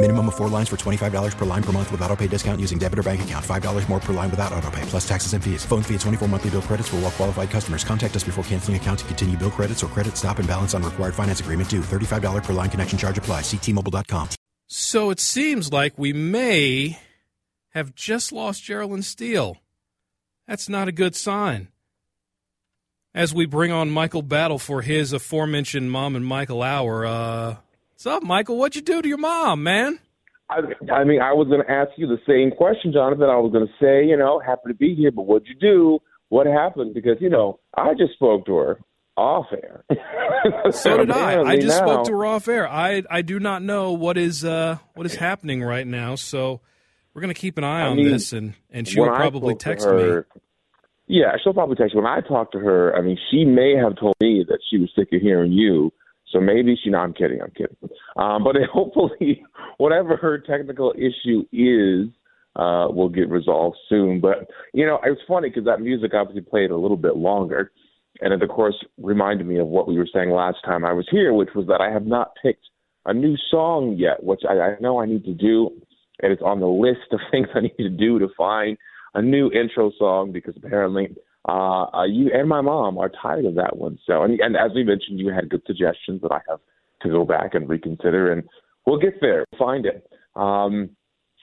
Minimum of four lines for $25 per line per month with auto pay discount using debit or bank account. $5 more per line without auto pay, plus taxes and fees. Phone fee at 24 monthly bill credits for all well qualified customers. Contact us before canceling account to continue bill credits or credit stop and balance on required finance agreement due. $35 per line connection charge apply. Ctmobile.com. So it seems like we may have just lost Geraldine Steele. That's not a good sign. As we bring on Michael Battle for his aforementioned Mom and Michael hour, uh, what's up, Michael? What'd you do to your mom, man? I, I mean, I was going to ask you the same question, Jonathan. I was going to say, you know, happy to be here, but what'd you do? What happened? Because, you know, I just spoke to her off air. So did I. I just now- spoke to her off air. I I do not know what is uh what is happening right now, so we're gonna keep an eye I on mean, this, and and she will probably text her- me. Yeah, she'll probably text you. When I talked to her, I mean, she may have told me that she was sick of hearing you. So maybe she. No, I'm kidding. I'm kidding. Um, but hopefully, whatever her technical issue is, uh, will get resolved soon. But you know, it was funny because that music obviously played a little bit longer, and it of course reminded me of what we were saying last time I was here, which was that I have not picked a new song yet, which I, I know I need to do, and it's on the list of things I need to do to find a new intro song because apparently uh, uh, you and my mom are tired of that one. So, and, and as we mentioned, you had good suggestions that I have to go back and reconsider, and we'll get there, find it. Um,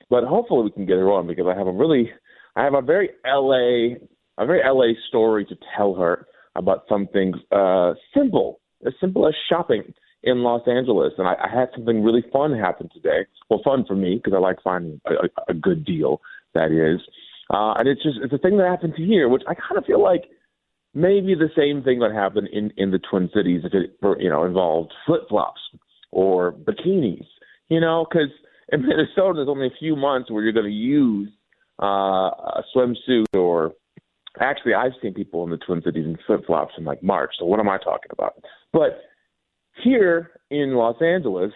but hopefully we can get her on because I have a really, I have a very LA, a very LA story to tell her about something uh, simple, as simple as shopping in Los Angeles. And I, I had something really fun happen today. Well, fun for me because I like finding a, a, a good deal. That is, uh, and it's just it's a thing that happened here, which I kind of feel like maybe the same thing that happened in in the Twin Cities if it you know involved flip flops or bikinis, you know, because in Minnesota there's only a few months where you're going to use uh, a swimsuit or actually I've seen people in the Twin Cities in flip flops in like March. So what am I talking about? But here in Los Angeles,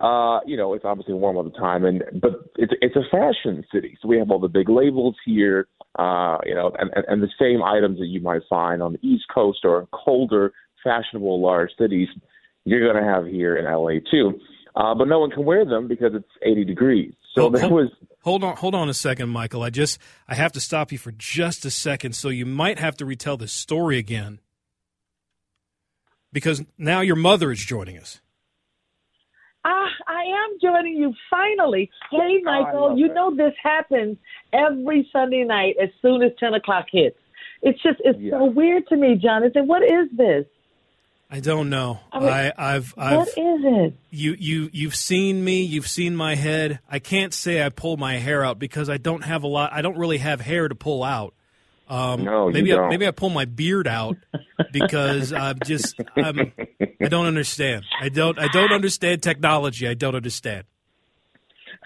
uh, you know, it's obviously warm all the time, and but it's it's a fashion city, so we have all the big labels here, uh, you know, and, and the same items that you might find on the East Coast or colder, fashionable large cities, you're going to have here in LA too. Uh, but no one can wear them because it's 80 degrees. So Hold- there was Hold on, hold on a second, Michael. I just I have to stop you for just a second, so you might have to retell this story again, because now your mother is joining us. Ah, I am joining you finally. Hey, Michael, you know this happens every Sunday night as soon as 10 o'clock hits. It's just, it's so weird to me, Jonathan. What is this? I don't know. I mean, I, I've, I've, what is it? you, you, you've seen me. You've seen my head. I can't say I pull my hair out because I don't have a lot. I don't really have hair to pull out. Um, No, maybe I, maybe I pull my beard out because I'm just I'm, I don't understand. I don't I don't understand technology. I don't understand.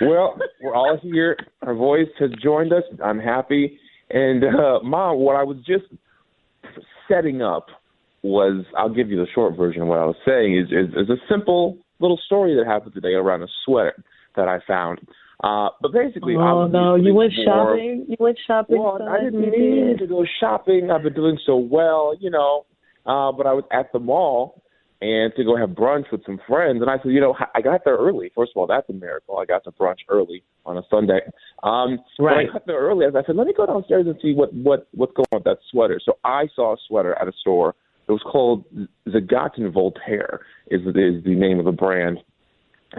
Well, we're all here. Her voice has joined us. I'm happy. And uh, mom, what I was just setting up was I'll give you the short version of what I was saying is is, is a simple little story that happened today around a sweater that I found. Uh, but basically, I was Oh, no. You went more- shopping? You went shopping? Well? I didn't did. to go shopping. I've been doing so well, you know. Uh, but I was at the mall and to go have brunch with some friends, and I said, you know, I got there early. First of all, that's a miracle. I got to brunch early on a Sunday. Um, Right. I got there early. I said, let me go downstairs and see what what what's going on with that sweater. So I saw a sweater at a store. It was called Zadig et Voltaire. Is is the name of the brand,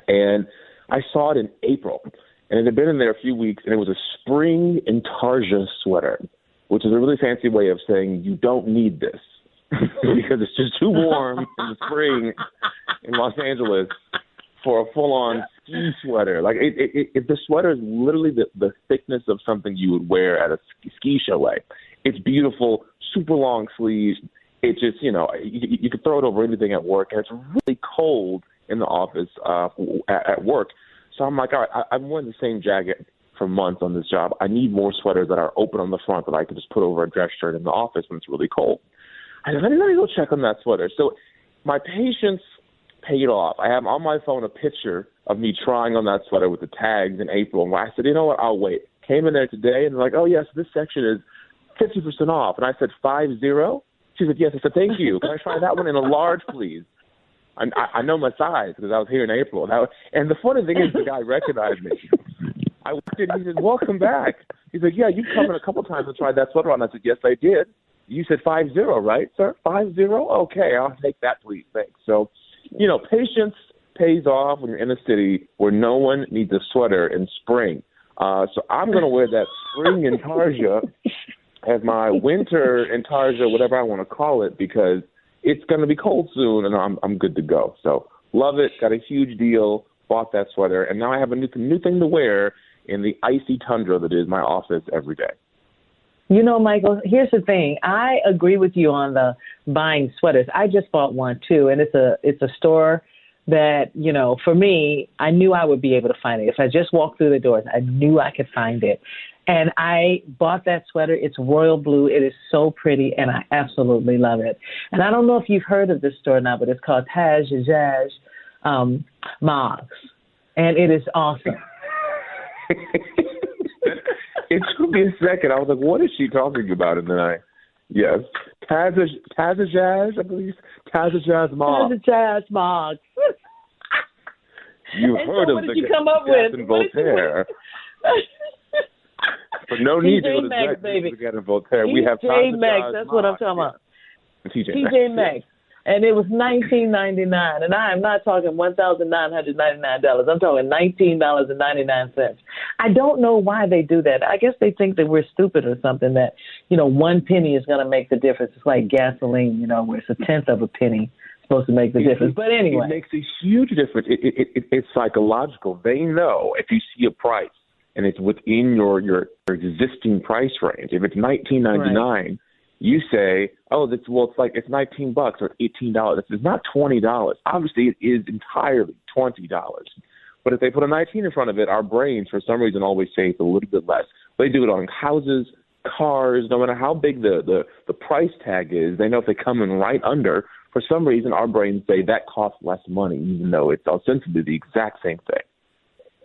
and I saw it in April, and it had been in there a few weeks, and it was a spring Intarsia sweater. which is a really fancy way of saying you don't need this because it's just too warm in the spring in Los Angeles for a full-on ski sweater. Like it, it, it, the sweater is literally the, the thickness of something you would wear at a ski chalet. It's beautiful, super long sleeves. It just, you know, you, you could throw it over anything at work, and it's really cold in the office uh, at, at work. So I'm like, all right, I, I'm wearing the same jacket for months on this job. I need more sweaters that are open on the front that I can just put over a dress shirt in the office when it's really cold. I said, let me, let me go check on that sweater. So my patience paid off. I have on my phone a picture of me trying on that sweater with the tags in April. And I said, you know what, I'll wait. Came in there today and they're like, oh, yes, this section is 50% off. And I said, five zero? She said, yes. I said, thank you. Can I try that one in a large, please? I, I know my size because I was here in April. And, I, and the funny thing is, the guy recognized me. I walked in. He said, "Welcome back." He said, "Yeah, you've come in a couple times and tried that sweater on." I said, "Yes, I did." You said five zero, right, sir? Five zero. Okay, I'll take that, please. Thanks. So, you know, patience pays off when you're in a city where no one needs a sweater in spring. Uh, so I'm going to wear that spring intarsia as my winter in intarsia, whatever I want to call it, because it's going to be cold soon, and I'm I'm good to go. So love it. Got a huge deal. Bought that sweater, and now I have a new new thing to wear in the icy tundra that is my office every day. You know, Michael, here's the thing. I agree with you on the buying sweaters. I just bought one too, and it's a it's a store that, you know, for me, I knew I would be able to find it. If I just walked through the doors, I knew I could find it. And I bought that sweater. It's royal blue. It is so pretty, and I absolutely love it. And I don't know if you've heard of this store now, but it's called Taj Jaj um, Mogs, and it is awesome. it took me a second. I was like, "What is she talking about?" And then I, yes, Tazaj Tazajaz, I believe Tazajaz Mog. Tazajaz Mog. You've and heard so of what the did you come up with? Voltaire. but no need to go to Maxx, baby. get in Voltaire. we have TJ Maxx. That's what I'm talking about. TJ, TJ Maxx. And it was nineteen ninety nine, and I am not talking one thousand nine hundred ninety nine dollars. I'm talking nineteen dollars and ninety nine cents. I don't know why they do that. I guess they think that we're stupid or something. That you know, one penny is going to make the difference. It's like gasoline, you know, where it's a tenth of a penny supposed to make the difference. But anyway, it makes a huge difference. It, it, it, it's psychological. They know if you see a price and it's within your your existing price range. If it's nineteen ninety nine. Right you say, oh, this well, it's like it's nineteen bucks or eighteen dollars. It's not twenty dollars. Obviously, it is entirely twenty dollars. But if they put a nineteen in front of it, our brains, for some reason, always say it's a little bit less. They do it on houses, cars, no matter how big the the the price tag is. They know if they come in right under, for some reason, our brains say that costs less money, even though it's ostensibly the exact same thing.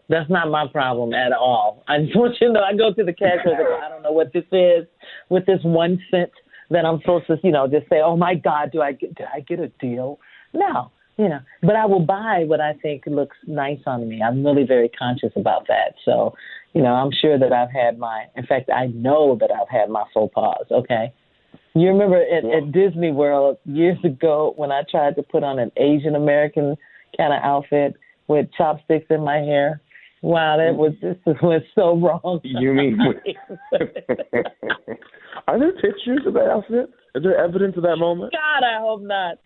That's not my problem at all. I just want you to know I go to the cash register. I don't know what this is with this one cent that I'm supposed to, you know, just say, "Oh my God, do I get did I get a deal?" No, you know. But I will buy what I think looks nice on me. I'm really very conscious about that. So, you know, I'm sure that I've had my. In fact, I know that I've had my faux pas. Okay. You remember at, at Disney World years ago when I tried to put on an Asian American kind of outfit with chopsticks in my hair? Wow, that was mm-hmm. this was so wrong. You mean? Are there pictures of that outfit? Is there evidence of that moment? God, I hope not.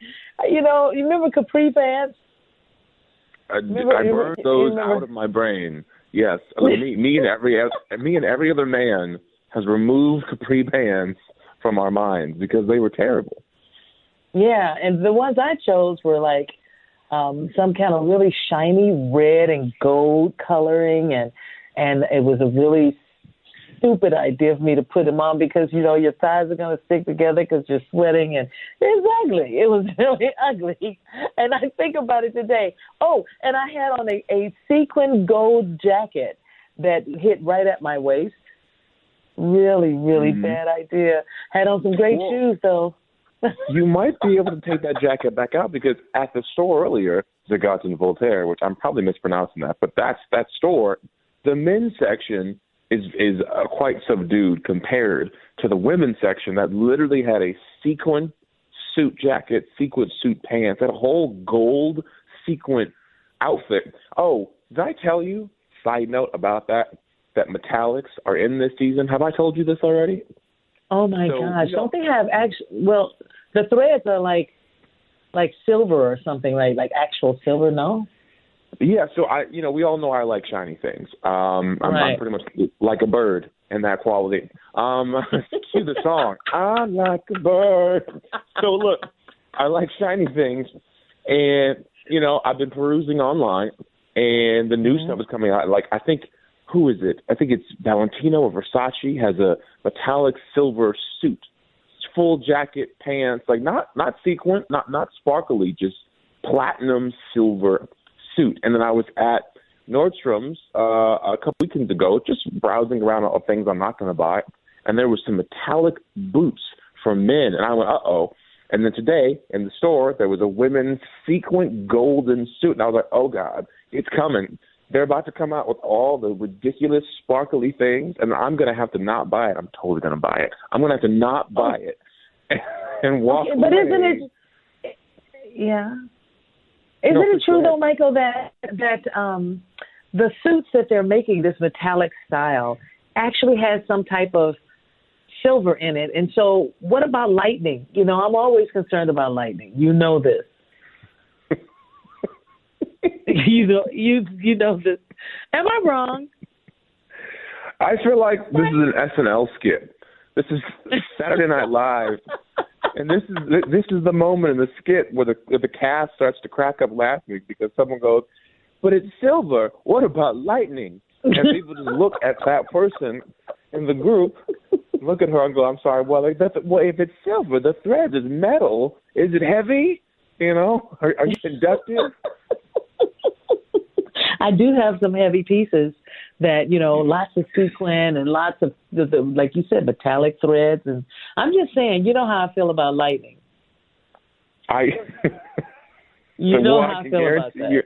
You know, you remember capri pants? I, remember, I burned those out of my brain. Yes, I mean, me, me and every me and every other man has removed capri pants from our minds because they were terrible. Yeah, and the ones I chose were like um, some kind of really shiny red and gold coloring, and and it was a really stupid idea for me to put them on because you know your thighs are going to stick together because you're sweating, and it's ugly. It was really ugly, and I think about it today. Oh, and I had on a a sequin gold jacket that hit right at my waist. Really, really mm-hmm. bad idea. Had on some great shoes though you might be able to take that jacket back out because at the store earlier, Zadig and Voltaire, which I'm probably mispronouncing that, but that's that store. The men's section is is uh, quite subdued compared to the women's section that literally had a sequin suit jacket, sequin suit pants, a whole gold sequin outfit. Oh, did I tell you? Side note about that that metallics are in this season. Have I told you this already? Oh my so, gosh! You know, Don't they have actual? Well, the threads are like like silver or something, right? Like actual silver? No. Yeah, so I, you know, we all know I like shiny things. Um, I'm, right. I'm pretty much like a bird in that quality. Um, cue the song. I like a bird. So look, I like shiny things, and you know, I've been perusing online, and the new mm-hmm. stuff is coming out. Like I think, who is it? I think it's Valentino or Versace has a metallic silver suit, full jacket, pants, like not not sequin, not not sparkly, just platinum silver suit. And then I was at Nordstrom's uh, a couple weekends ago, just browsing around all things I'm not going to buy, and there was some metallic boots for men, and I went, uh oh. And then today in the store there was a women's sequin golden suit, and I was like, oh god, it's coming. They're about to come out with all the ridiculous sparkly things, and I'm going to have to not buy it. I'm totally going to buy it. I'm going to have to not buy it and walk okay, but away. isn't it? Yeah. Isn't no, it true sure. though, Michael, that that um the suits that they're making, this metallic style, actually has some type of silver in it. And so, what about lightning? You know, I'm always concerned about lightning. You know this. you know, you you know this. Am I wrong? I feel like this is an SNL skit. This is Saturday Night Live, and this is this is the moment in the skit where the where the cast starts to crack up laughing because someone goes, but it's silver. What about lightning? And people just look at that person in the group, look at her and go, "I'm sorry." Well, like that's well, if it's silver, the thread is metal. Is it heavy? You know, are, are you conductive? I do have some heavy pieces that you know, lots of sequin and lots of the, the like you said, metallic threads. And I'm just saying, you know how I feel about lightning. I. you know how I feel about that.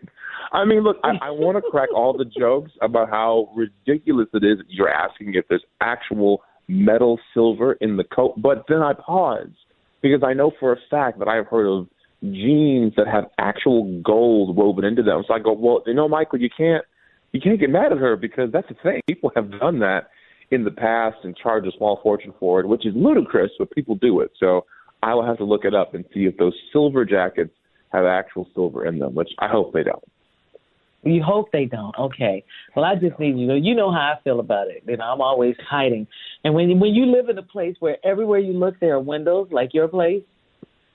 I mean, look, I, I want to crack all the jokes about how ridiculous it is you're asking if there's actual metal silver in the coat, but then I pause because I know for a fact that I've heard of jeans that have actual gold woven into them. So I go, well, you know, Michael, you can't you can't get mad at her because that's the thing. People have done that in the past and charged a small fortune for it, which is ludicrous, but people do it. So I will have to look it up and see if those silver jackets have actual silver in them, which I hope they don't. You hope they don't. Okay. Well, I just need you to. You know how I feel about it. You know, I'm always hiding. And when when you live in a place where everywhere you look there are windows, like your place,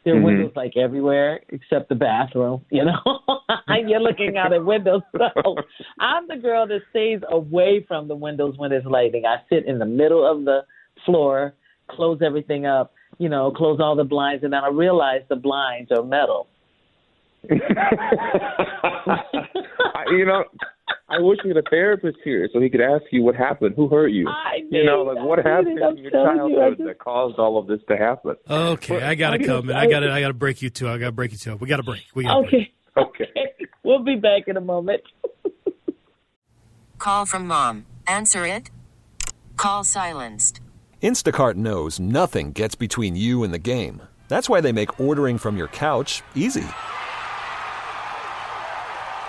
there are mm-hmm. windows like everywhere except the bathroom. You know, you're looking out at windows. So I'm the girl that stays away from the windows when it's lighting. I sit in the middle of the floor, close everything up. You know, close all the blinds, and then I realize the blinds are metal. You know, I wish we had a therapist here so he could ask you what happened, who hurt you. I you know, like what happened in your childhood you, just... that caused all of this to happen. Okay, but, I gotta I come, man. I gotta, I gotta break you two. I gotta break you two. We gotta break. We gotta okay. Break. Okay. okay. We'll be back in a moment. Call from mom. Answer it. Call silenced. Instacart knows nothing gets between you and the game. That's why they make ordering from your couch easy.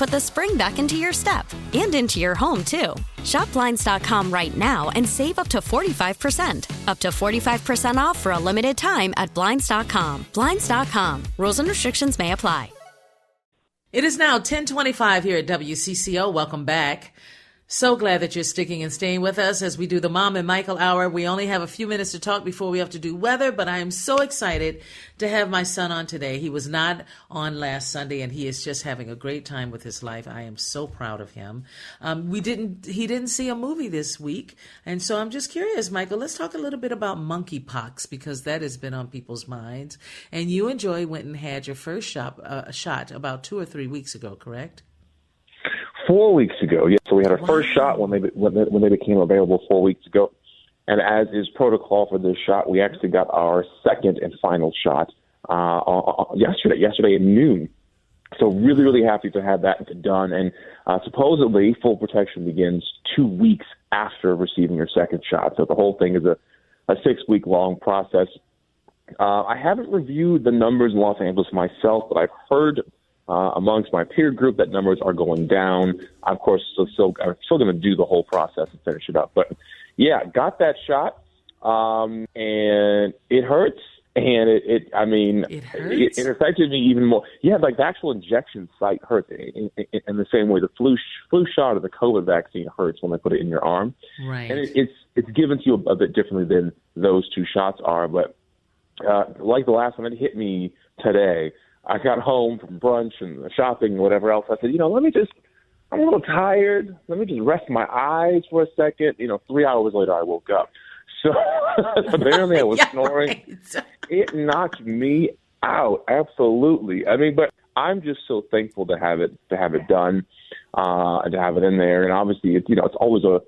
put the spring back into your step and into your home, too. Shop Blinds.com right now and save up to 45%. Up to 45% off for a limited time at Blinds.com. Blinds.com. Rules and restrictions may apply. It is now 1025 here at WCCO. Welcome back. So glad that you're sticking and staying with us as we do the Mom and Michael Hour. We only have a few minutes to talk before we have to do weather, but I am so excited to have my son on today. He was not on last Sunday, and he is just having a great time with his life. I am so proud of him. Um, we didn't, he didn't see a movie this week, and so I'm just curious, Michael. Let's talk a little bit about monkeypox because that has been on people's minds. And you and Joy went and had your first uh, shot about two or three weeks ago, correct? Four weeks ago. Yeah, so we had our wow. first shot when they when they, when they became available four weeks ago, and as is protocol for this shot, we actually got our second and final shot uh, yesterday. Yesterday at noon. So really, really happy to have that done. And uh, supposedly, full protection begins two weeks after receiving your second shot. So the whole thing is a, a six week long process. Uh, I haven't reviewed the numbers in Los Angeles myself, but I've heard uh, amongst my peer group that numbers are going down. Of course, so still I'm still going to do the whole process and finish it up. But yeah, got that shot, um, and it hurts. And it, it I mean, it, it, it, affected me even more. Yeah, like the actual injection site hurts in, in, in the same way the flu flu shot or the COVID vaccine hurts when they put it in your arm. Right. And it, it's it's given to you a, a bit differently than those two shots are. But uh, like the last one, it hit me today. I got home from brunch and shopping and whatever else. I said, you know, let me just, I'm a little tired. Let me just rest my eyes for a second. You know, three hours later, I woke up. So apparently I was yeah, snoring. Right. It knocked me out. Absolutely. I mean, but I'm just so thankful to have it, to have it done, uh, to have it in there. And obviously, it's, you know, it's always a,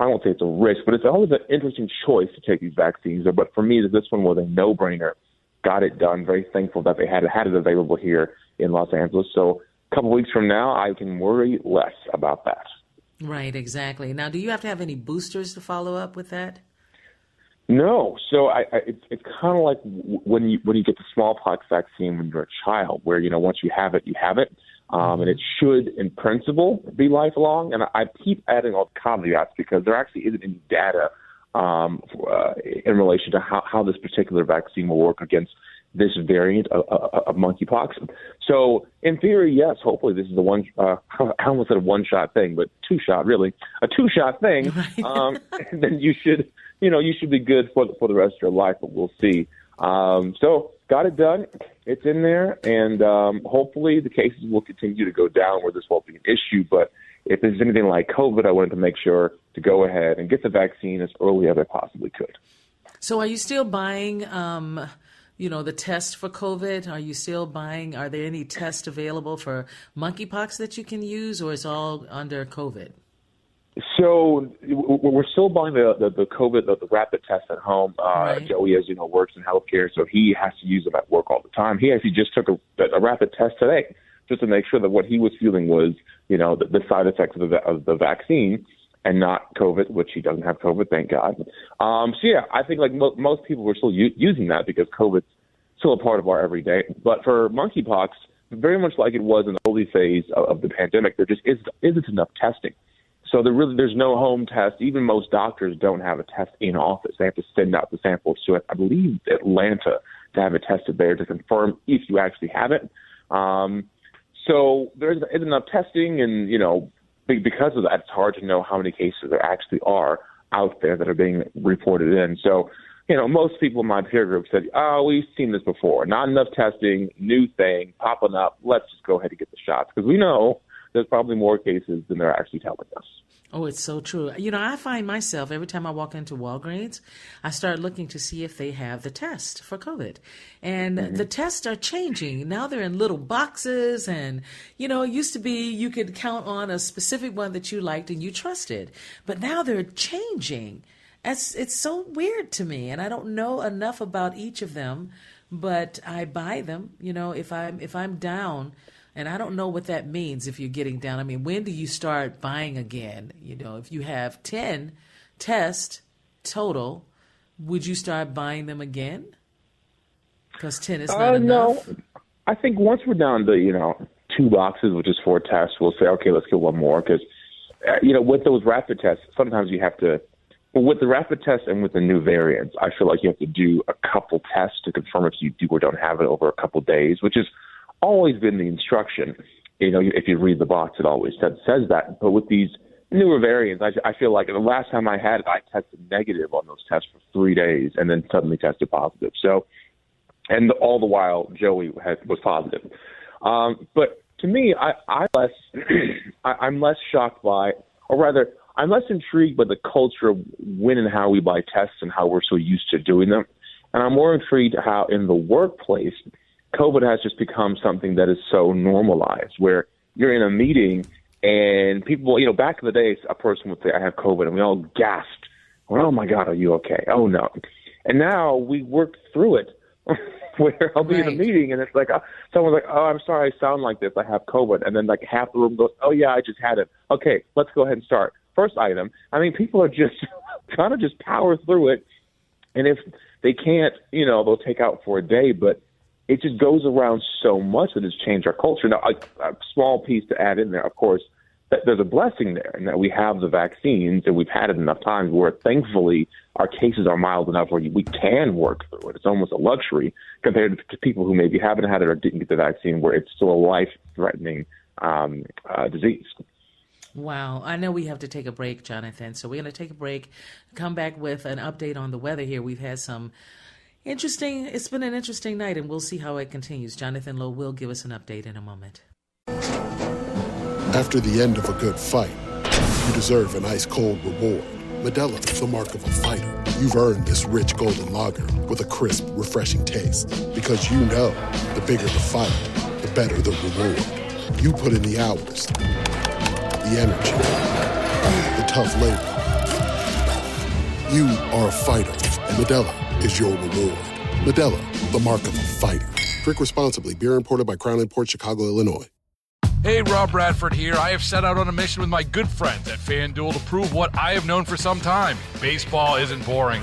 I won't say it's a risk, but it's always an interesting choice to take these vaccines. But for me, this one was a no-brainer got it done. Very thankful that they had had it available here in Los Angeles. So a couple weeks from now, I can worry less about that. Right, exactly. Now, do you have to have any boosters to follow up with that? No. So I, I, it's it's kind of like when you when you get the smallpox vaccine when you're a child, where you know once you have it, you have it, um, and it should, in principle, be lifelong. And I, I keep adding all the caveats because there actually isn't any data um, uh, in relation to how, how this particular vaccine will work against this variant of, of, of monkeypox. So, in theory, yes, hopefully this is a one. Uh, I almost said a one-shot thing, but two-shot really, a two-shot thing. Right. Um, then you should, you know, you should be good for for the rest of your life. But we'll see. Um, so, got it done. It's in there, and um, hopefully the cases will continue to go down where this won't be an issue. But if there's anything like COVID, I wanted to make sure to go ahead and get the vaccine as early as I possibly could. So, are you still buying, um, you know, the test for COVID? Are you still buying? Are there any tests available for monkeypox that you can use, or is all under COVID? So we're still buying the the, the COVID the, the rapid test at home. Uh, right. Joey, as you know, works in healthcare, so he has to use them at work all the time. He actually just took a, a rapid test today just to make sure that what he was feeling was, you know, the, the side effects of the, of the vaccine and not COVID, which he doesn't have COVID, thank God. Um, so yeah, I think like mo- most people were still u- using that because COVID's still a part of our everyday. But for monkeypox, very much like it was in the early phase of, of the pandemic, there just is, isn't enough testing. So there really there's no home test. Even most doctors don't have a test in office. They have to send out the samples to, I believe, Atlanta to have it tested there to confirm if you actually have it. Um, so there isn't enough testing, and you know, because of that, it's hard to know how many cases there actually are out there that are being reported in. So, you know, most people in my peer group said, "Oh, we've seen this before. Not enough testing, new thing popping up. Let's just go ahead and get the shots because we know there's probably more cases than they're actually telling us." Oh, it's so true. You know, I find myself every time I walk into Walgreens, I start looking to see if they have the test for COVID. And mm-hmm. the tests are changing. Now they're in little boxes. And, you know, it used to be you could count on a specific one that you liked and you trusted. But now they're changing. It's, it's so weird to me. And I don't know enough about each of them, but I buy them. You know, if I'm, if I'm down, And I don't know what that means if you're getting down. I mean, when do you start buying again? You know, if you have 10 tests total, would you start buying them again? Because 10 is not uh, enough. No. I think once we're down to, you know, two boxes, which is four tests, we'll say, okay, let's get one more. Because, uh, you know, with those rapid tests, sometimes you have to, well, with the rapid tests and with the new variants, I feel like you have to do a couple tests to confirm if you do or don't have it over a couple days, which has always been the instruction. You know, if you read the box, it always says, says that. But with these newer variants, I, I feel like the last time I had it, I tested negative on those tests for three days and then suddenly tested positive. So, and all the while, Joey has, was positive. Um, but to me, I, I less, I, I'm less shocked by, or rather, I'm less intrigued by the culture of when and how we buy tests and how we're so used to doing them. And I'm more intrigued how in the workplace, COVID has just become something that is so normalized where you're in a meeting and people, you know, back in the day, a person would say, I have COVID, and we all gasped. Well, oh my God, are you okay? Oh no. And now we work through it where I'll be right. in a meeting and it's like, uh, someone's like, oh, I'm sorry, I sound like this. I have COVID. And then like half the room goes, oh yeah, I just had it. Okay, let's go ahead and start. First item. I mean, people are just trying to just power through it. And if they can't, you know, they'll take out for a day, but it just goes around so much that it's changed our culture. Now, a, a small piece to add in there, of course, that there's a blessing there and that we have the vaccines and we've had it enough times where thankfully our cases are mild enough where we can work through it. It's almost a luxury compared to people who maybe haven't had it or didn't get the vaccine where it's still a life threatening um, uh, disease. Wow. I know we have to take a break, Jonathan. So we're going to take a break, come back with an update on the weather here. We've had some interesting, it's been an interesting night, and we'll see how it continues. Jonathan Lowe will give us an update in a moment. After the end of a good fight, you deserve an ice cold reward. Modelo is the mark of a fighter. You've earned this rich golden lager with a crisp, refreshing taste. Because you know the bigger the fight, the better the reward. You put in the hours, the energy, the tough labor. You are a fighter, and Modelo is your reward. Modelo, the mark of a fighter. Drink responsibly. Beer imported by Crown Imports Chicago, Illinois. Hey, Rob Bradford here. I have set out on a mission with my good friends at FanDuel to prove what I have known for some time baseball isn't boring.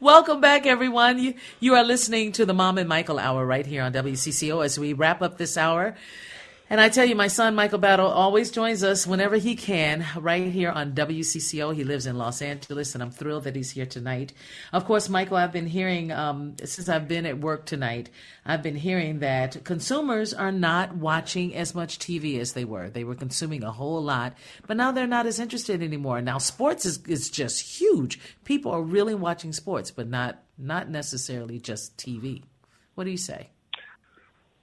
Welcome back, everyone. You, you are listening to the Mom and Michael Hour right here on WCCO as we wrap up this hour. And I tell you, my son Michael Battle always joins us whenever he can, right here on WCCO. He lives in Los Angeles, and I'm thrilled that he's here tonight. Of course, Michael, I've been hearing um, since I've been at work tonight. I've been hearing that consumers are not watching as much TV as they were. They were consuming a whole lot, but now they're not as interested anymore. Now, sports is is just huge. People are really watching sports, but not not necessarily just TV. What do you say?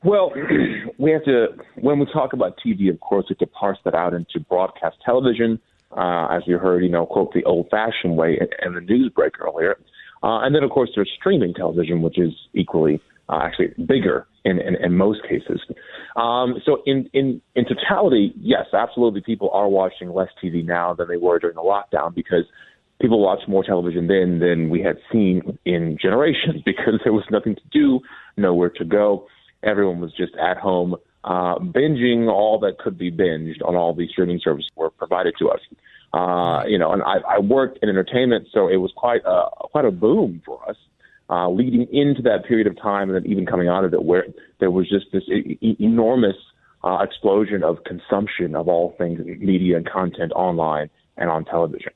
Well, we have to, when we talk about TV, of course, we have to parse that out into broadcast television, uh, as you heard, you know, quote, the old fashioned way and the news break earlier. Uh, and then, of course, there's streaming television, which is equally, uh, actually bigger in, in, in most cases. Um, so, in, in, in totality, yes, absolutely, people are watching less TV now than they were during the lockdown because people watched more television then than we had seen in generations because there was nothing to do, nowhere to go everyone was just at home uh, binging all that could be binged on all these streaming services were provided to us. Uh, you know, and I, I worked in entertainment, so it was quite a quite a boom for us. Uh, leading into that period of time, and then even coming out of it, where there was just this e- enormous uh, explosion of consumption of all things media and content online and on television.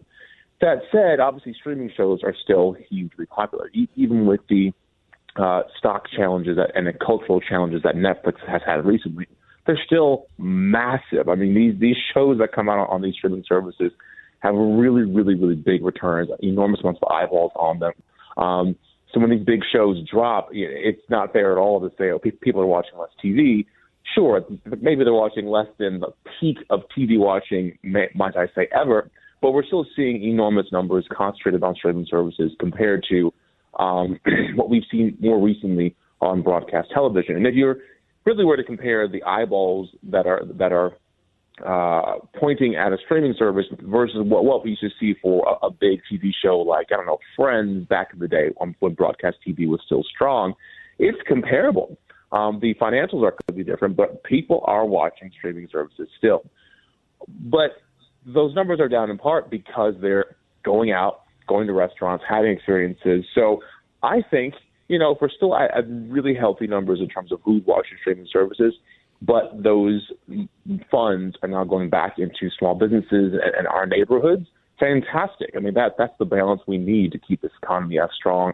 That said, obviously, streaming shows are still hugely popular, e- even with the uh, stock challenges that, and the cultural challenges that Netflix has had recently, they're still massive. I mean, these these shows that come out on these streaming services have really, really, really big returns, enormous amounts of eyeballs on them. Um, so when these big shows drop, it's not fair at all to say, oh, people are watching less TV. Sure, maybe they're watching less than the peak of TV watching, might I say, ever. but we're still seeing enormous numbers concentrated on streaming services compared to um, what we've seen more recently on broadcast television. And if you're really were to compare the eyeballs that are that are uh, pointing at a streaming service versus what, what we used to see for a, a big TV show like I don't know Friends back in the day when, when broadcast TV was still strong, it's comparable. Um, the financials are completely different, but people are watching streaming services still. But those numbers are down in part because they're going out, going to restaurants, having experiences. So I think, you know, we're still at, really healthy numbers in terms of who's watching streaming services, but those funds are now going back into small businesses and, and our neighborhoods, fantastic. I mean, that that's the balance we need to keep this economy as strong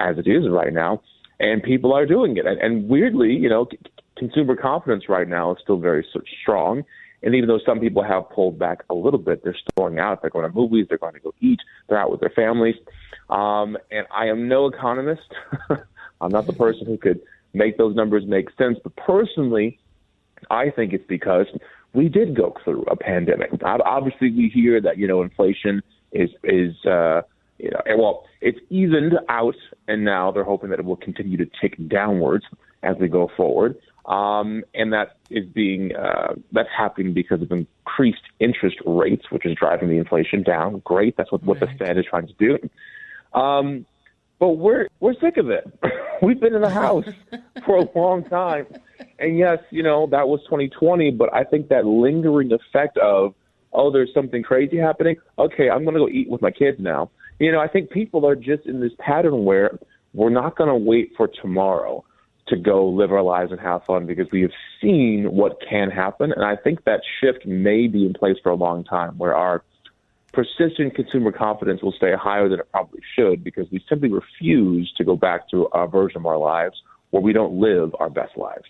as it is right now. And people are doing it. And, and weirdly, you know, c- consumer confidence right now is still very strong. And even though some people have pulled back a little bit, they're still going out. They're going to movies. They're going to go eat. They're out with their families. Um, and I am no economist. I'm not the person who could make those numbers make sense. But personally, I think it's because we did go through a pandemic. Obviously, we hear that you know inflation is is uh, you know well it's evened out, and now they're hoping that it will continue to tick downwards as we go forward. Um, and that is being uh, that's happening because of increased interest rates, which is driving the inflation down. Great, that's what, what the Fed is trying to do. Um, but we're we're sick of it. We've been in the house for a long time, and yes, you know that was 2020. But I think that lingering effect of oh, there's something crazy happening. Okay, I'm going to go eat with my kids now. You know, I think people are just in this pattern where we're not going to wait for tomorrow to go live our lives and have fun because we have seen what can happen. And I think that shift may be in place for a long time where our persistent consumer confidence will stay higher than it probably should because we simply refuse to go back to a version of our lives where we don't live our best lives.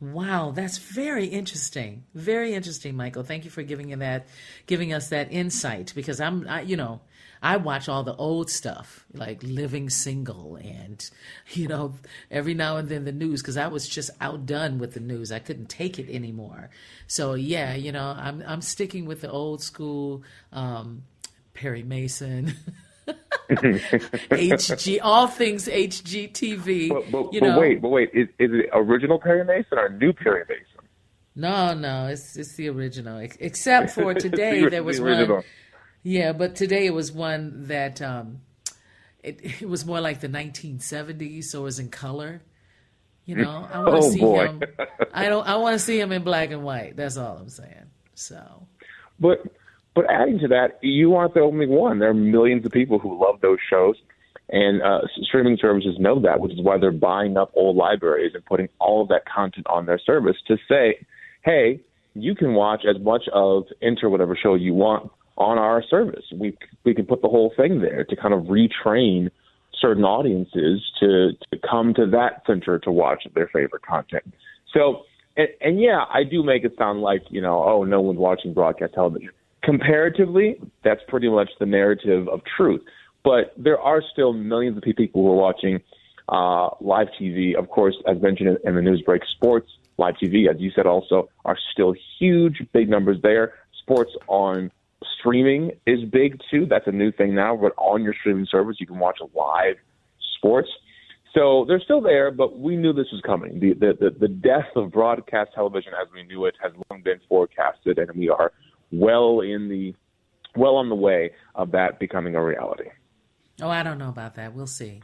Wow, that's very interesting. Very interesting, Michael. Thank you for giving you that, giving us that insight. Because I'm, I, you know, I watch all the old stuff like Living Single and, you know, every now and then the news because I was just outdone with the news. I couldn't take it anymore. So yeah, you know, I'm I'm sticking with the old school um, Perry Mason. HG, all things HGTV. But, but, you but know. wait, but wait, is, is it original Perry Mason or new Perry Mason? No, no, it's it's the original. Except for today, the, there was the one. Yeah, but today it was one that um, it it was more like the 1970s, so it was in color. You know, I want to Oh, see boy. him. I don't. I want to see him in black and white. That's all I'm saying. So But but adding to that, you aren't the only one. There are millions of people who love those shows, and uh, streaming services know that, which is why they're buying up old libraries and putting all of that content on their service to say, "Hey, you can watch as much of enter whatever show you want on our service. We we can put the whole thing there to kind of retrain." certain audiences to, to come to that center to watch their favorite content. So, and, and yeah, I do make it sound like, you know, oh, no one's watching broadcast television. Comparatively, that's pretty much the narrative of truth. But there are still millions of people who are watching uh, live TV. Of course, as mentioned in the news break, sports, live TV, as you said also, are still huge, big numbers there. Sports on streaming is big too. That's a new thing now. But on your streaming service, you can watch live sports. So they're still there, but we knew this was coming. The, the the the death of broadcast television as we knew it has long been forecasted, and we are well in the well on the way of that becoming a reality. oh, I don't know about that. We'll see.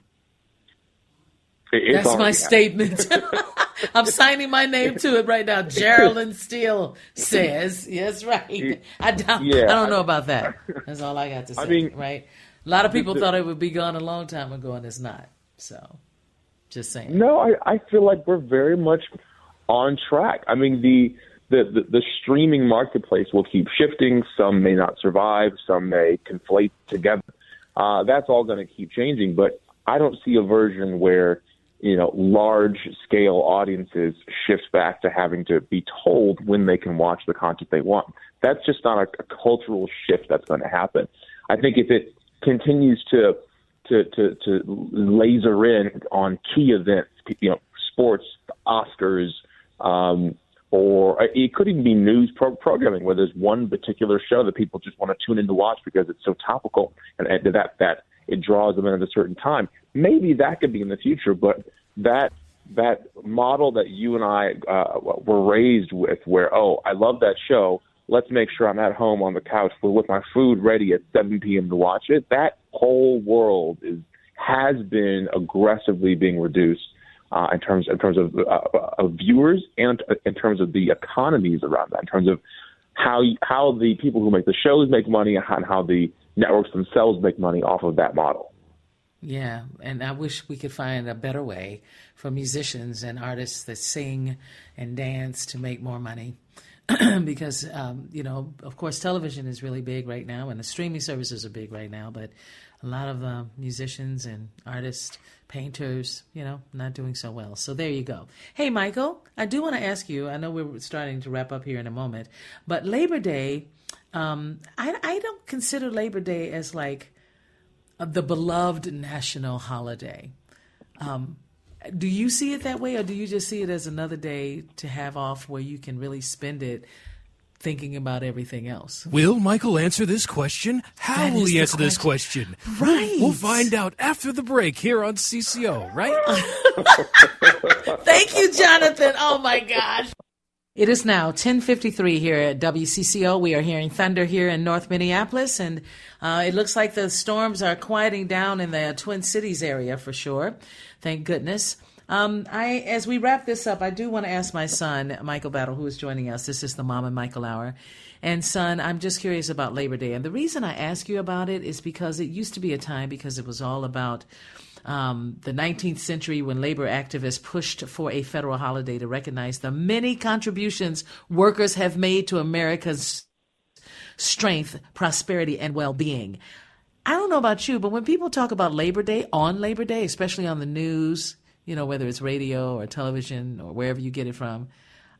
That's my statement. I'm signing my name to it right now. Geraldine Steele says, "Yes, right." I don't. Yeah, I don't know about that. That's all I got to say. I mean, right? A lot of people the- thought it would be gone a long time ago, and it's not. So, just saying. No, I, I feel like we're very much on track. I mean, the, the, the, the streaming marketplace will keep shifting. Some may not survive. Some may conflate together. Uh, that's all going to keep changing. But I don't see a version where, you know, large scale audiences shift back to having to be told when they can watch the content they want. That's just not a, a cultural shift that's going to happen. I think if it continues to to, to, to laser in on key events, you know, sports, Oscars, um, or uh, it could even be news pro- programming where there's one particular show that people just want to tune in to watch because it's so topical and, and that that it draws them in at a certain time. Maybe that could be in the future, but that that model that you and I uh, were raised with, where oh, I love that show. Let's make sure I'm at home on the couch with my food ready at 7 p.m. to watch it. That whole world is has been aggressively being reduced uh, in terms in terms of, uh, of viewers and in terms of the economies around that, in terms of how how the people who make the shows make money and how the networks themselves make money off of that model. Yeah, and I wish we could find a better way for musicians and artists that sing and dance to make more money. because um, you know, of course, television is really big right now, and the streaming services are big right now. But a lot of uh, musicians and artists, painters, you know, not doing so well. So there you go. Hey, Michael, I do want to ask you. I know we're starting to wrap up here in a moment, but Labor Day, um, I, I don't consider Labor Day as like the beloved national holiday. Um, do you see it that way, or do you just see it as another day to have off where you can really spend it thinking about everything else? Will Michael answer this question? How That will he answer this question? Right. We'll find out after the break here on CCO, right? Thank you, Jonathan. Oh my gosh. It is now 10:53 here at WCCO. We are hearing thunder here in North Minneapolis, and uh, it looks like the storms are quieting down in the Twin Cities area for sure. Thank goodness. Um, I, as we wrap this up, I do want to ask my son, Michael Battle, who is joining us. This is the Mom and Michael Hour. And son, I'm just curious about Labor Day. And the reason I ask you about it is because it used to be a time because it was all about um, the 19th century when labor activists pushed for a federal holiday to recognize the many contributions workers have made to America's strength, prosperity, and well being. I don't know about you, but when people talk about Labor Day on Labor Day, especially on the news, you know, whether it's radio or television or wherever you get it from,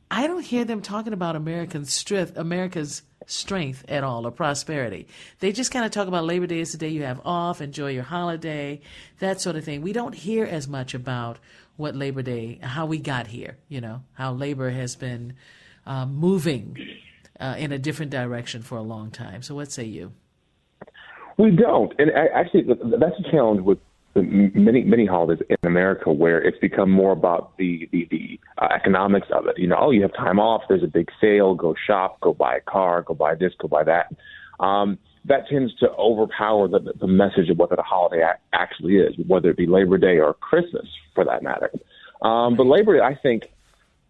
I don't hear them talking about American strength, America's strength at all or prosperity. They just kind of talk about Labor Day is the day you have off, enjoy your holiday, that sort of thing. We don't hear as much about what Labor Day, how we got here, you know, how labor has been uh, moving uh, in a different direction for a long time. So, what say you? We don't, and actually, that's a challenge with many many holidays in America where it's become more about the the, the uh, economics of it. You know, oh, you have time off. There's a big sale. Go shop. Go buy a car. Go buy this. Go buy that. Um, that tends to overpower the, the message of what the holiday actually is, whether it be Labor Day or Christmas, for that matter. Um, but Labor Day, I think,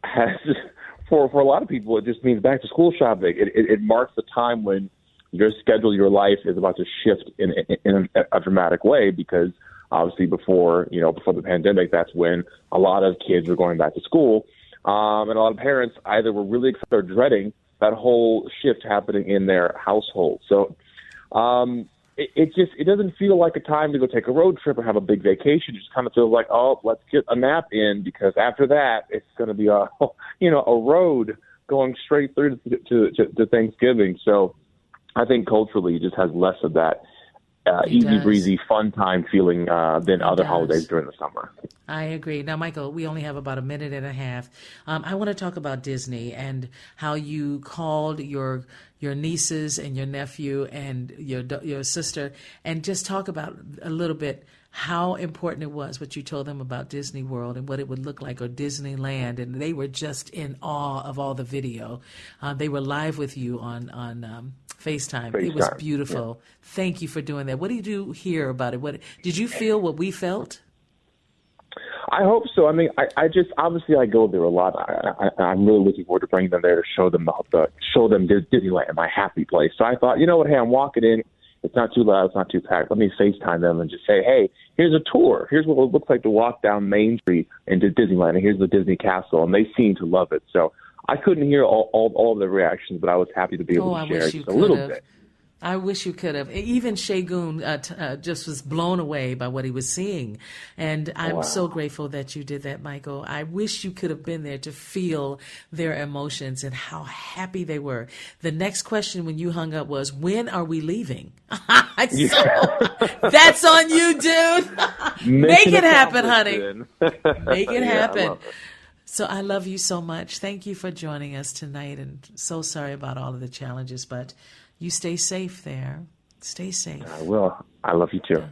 has for for a lot of people, it just means back to school shopping. It, it, it marks the time when your schedule, your life is about to shift in, in, in a, a dramatic way because obviously before you know before the pandemic, that's when a lot of kids were going back to school, um, and a lot of parents either were really excited or dreading that whole shift happening in their household. So um, it, it just it doesn't feel like a time to go take a road trip or have a big vacation. It just kind of feels like oh let's get a nap in because after that it's going to be a you know a road going straight through to, to, to, to Thanksgiving. So I think culturally it just has less of that uh, easy does. breezy fun time feeling uh, than other holidays during the summer. I agree. Now, Michael, we only have about a minute and a half. Um, I want to talk about Disney and how you called your your nieces and your nephew and your your sister, and just talk about a little bit how important it was what you told them about Disney World and what it would look like or Disneyland, and they were just in awe of all the video. Uh, they were live with you on on um, FaceTime. It was FaceTime, beautiful. Thank you for doing that. What did you hear about it? What did you feel? What we felt? I hope so. I mean, I, I just obviously I go there a lot. I, I, I'm really looking forward to bringing them there to show them the, the show them Disneyland, my happy place. So I thought, you know what? Hey, I'm walking in. It's not too loud. It's not too packed. Let me FaceTime them and just say, hey, here's a tour. Here's what it looks like to walk down Main Street into Disneyland, and here's the Disney Castle. And they seem to love it. So I couldn't hear all all, all the reactions, but I was happy to be able Oh, I to share just a little have. bit. I wish you could have. Even Shagun uh, t- uh, just was blown away by what he was seeing. And I'm Wow. so grateful that you did that, Michael. I wish you could have been there to feel their emotions and how happy they were. The next question when you hung up was, When are we leaving? so, that's on you, dude. Make it happen, honey. Make it Yeah, happen. it. So I love you so much. Thank you for joining us tonight, and so sorry about all of the challenges, but you stay safe there. Stay safe. I will. I love you too.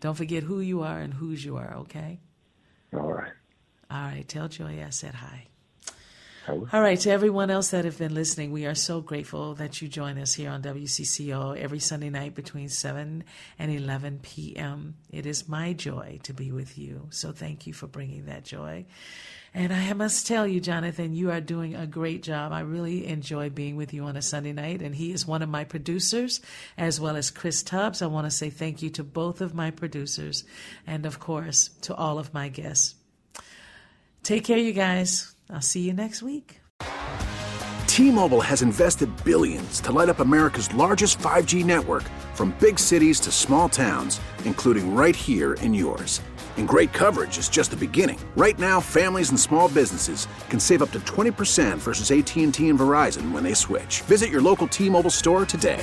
Don't forget who you are and whose you are, okay? All right. All right. Tell Joy I said hi. All right, to everyone else that have been listening, we are so grateful that you join us here on WCCO every Sunday night between 7 and 11 p.m. It is my joy to be with you. So thank you for bringing that joy. And I must tell you, Jonathan, you are doing a great job. I really enjoy being with you on a Sunday night. And he is one of my producers, as well as Chris Tubbs. I want to say thank you to both of my producers and, of course, to all of my guests. Take care, you guys. I'll see you next week. T-Mobile has invested billions to light up America's largest 5G network from big cities to small towns, including right here in yours. And great coverage is just the beginning. Right now, families and small businesses can save up to 20% versus AT&T and Verizon when they switch. Visit your local T-Mobile store today.